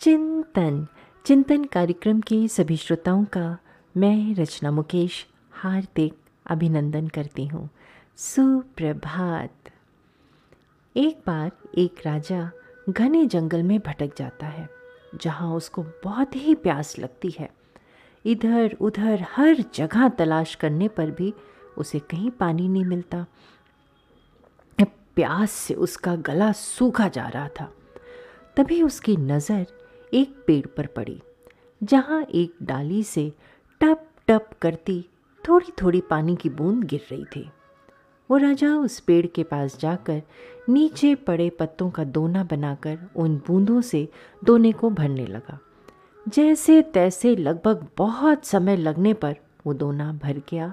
चिंतन। चिंतन कार्यक्रम के सभी श्रोताओं का मैं रचना मुकेश हार्दिक अभिनंदन करती हूँ। सुप्रभात। एक बार एक राजा घने जंगल में भटक जाता है, जहाँ उसको बहुत ही प्यास लगती है। इधर उधर हर जगह तलाश करने पर भी उसे कहीं पानी नहीं मिलता। प्यास से उसका गला सूखा जा रहा था। तभी उसकी नज़र एक पेड़ पर पड़ी, जहाँ एक डाली से टप टप करती थोड़ी थोड़ी पानी की बूंद गिर रही थी। वो राजा उस पेड़ के पास जाकर नीचे पड़े पत्तों का दोना बनाकर उन बूंदों से दोने को भरने लगा। जैसे तैसे लगभग बहुत समय लगने पर वो दोना भर गया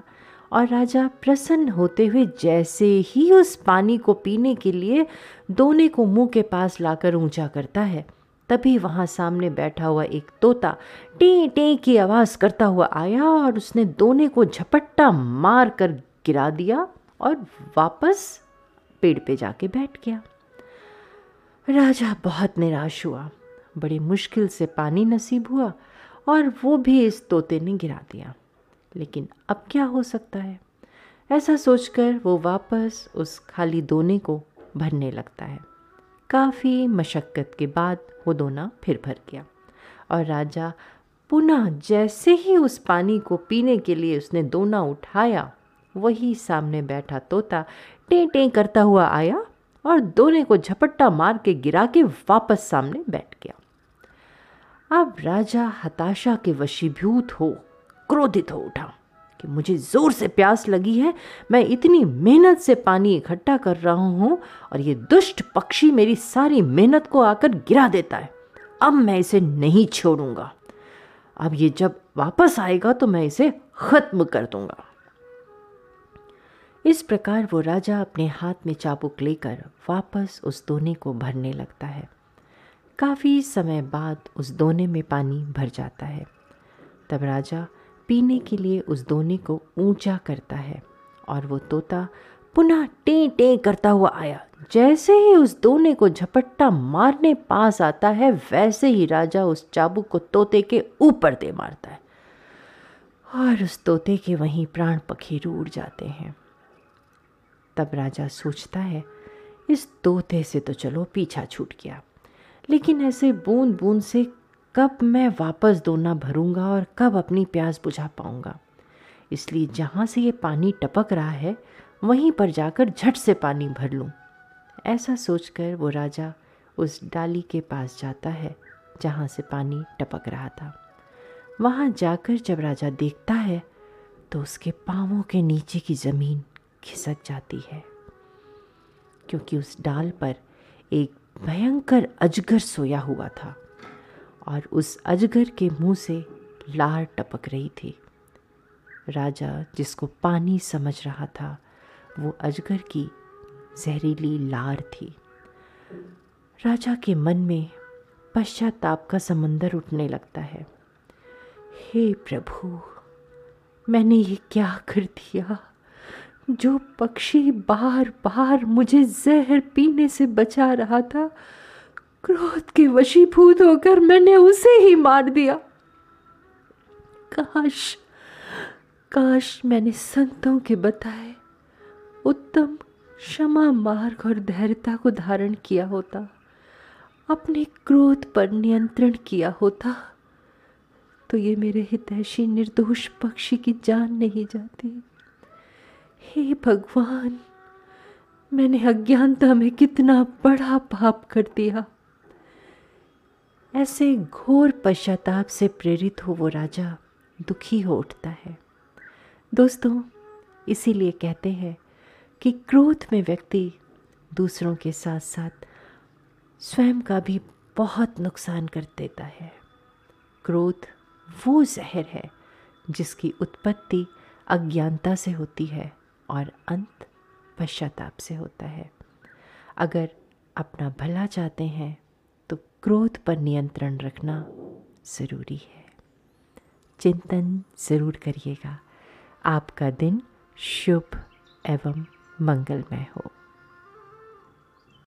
और राजा प्रसन्न होते हुए जैसे ही उस पानी को पीने के लिए दोने को मुँह के पास लाकर ऊँचा करता है तभी वहाँ सामने बैठा हुआ एक तोता टी टी की आवाज़ करता हुआ आया और उसने दोने को झपट्टा मार कर गिरा दिया और वापस पेड़ पे जाके बैठ गया। राजा बहुत निराश हुआ। बड़ी मुश्किल से पानी नसीब हुआ और वो भी इस तोते ने गिरा दिया। लेकिन अब क्या हो सकता है? ऐसा सोचकर वो वापस उस खाली दोने को भरने लगता है। काफ़ी मशक्क़त के बाद वो दोना फिर भर गया। और राजा पुनः जैसे ही उस पानी को पीने के लिए उसने दोना उठाया, वही सामने बैठा तोता टें टें करता हुआ आया और दोने को झपट्टा मार के गिरा के वापस सामने बैठ गया। अब राजा हताशा के वशीभूत हो, क्रोधित हो उठा। कि मुझे ज़ोर से प्यास लगी है, मैं इतनी मेहनत से पानी इकट्ठा कर रहा हूँ और ये दुष्ट पक्षी मेरी सारी मेहनत को आकर गिरा देता है। अब मैं इसे नहीं छोड़ूँगा। अब ये जब वापस आएगा तो मैं इसे ख़त्म कर दूँगा। इस प्रकार वो राजा अपने हाथ में चाबुक लेकर वापस उस दोने को भरने लगता है। काफ़ी समय बाद उस दोने में पानी भर जाता है। तब राजा पीने के लिए उस दोने को ऊँचा करता है और वो तोता पुनः टे टे करता हुआ आया। जैसे ही उस दोने को झपट्टा मारने पास आता है, वैसे ही राजा उस चाबुक को तोते के ऊपर दे मारता है और उस तोते के वहीं प्राण पखेरु उड़ जाते हैं। तब राजा सोचता है, इस तोते से तो चलो पीछा छूट गया। लेकिन ऐसे बूंद बूंद से कब मैं वापस दोना भरूँगा और कब अपनी प्यास बुझा पाऊँगा? इसलिए जहाँ से ये पानी टपक रहा है, वहीं पर जाकर झट से पानी भर लूँ। ऐसा सोचकर वो राजा उस डाली के पास जाता है, जहाँ से पानी टपक रहा था। वहाँ जाकर जब राजा देखता है तो उसके पाँवों के नीचे की ज़मीन खिसक जाती है, क्योंकि उस डाल पर एक भयंकर अजगर सोया हुआ था। और उस अजगर के मुँह से लार टपक रही थी। राजा, जिसको पानी समझ रहा था, वो अजगर की जहरीली लार थी। राजा के मन में पश्चाताप का समंदर उठने लगता है। हे प्रभु, मैंने ये क्या कर दिया? जो पक्षी बार बार मुझे जहर पीने से बचा रहा था क्रोध के वशीभूत होकर मैंने उसे ही मार दिया। काश काश मैंने संतों के बताए उत्तम क्षमा, मार्ग और धैर्यता को धारण किया होता, अपने क्रोध पर नियंत्रण किया होता तो ये मेरे हितैषी निर्दोष पक्षी की जान नहीं जाती। हे भगवान, मैंने अज्ञानता में कितना बड़ा पाप कर दिया। ऐसे घोर पश्चाताप से प्रेरित हो वो राजा दुखी हो उठता है। दोस्तों, इसीलिए कहते हैं कि क्रोध में व्यक्ति दूसरों के साथ साथ स्वयं का भी बहुत नुकसान कर देता है। क्रोध वो जहर है जिसकी उत्पत्ति अज्ञानता से होती है और अंत पश्चाताप से होता है। अगर अपना भला चाहते हैं क्रोध पर नियंत्रण रखना ज़रूरी है। चिंतन ज़रूर करिएगा। आपका दिन शुभ एवं मंगलमय हो।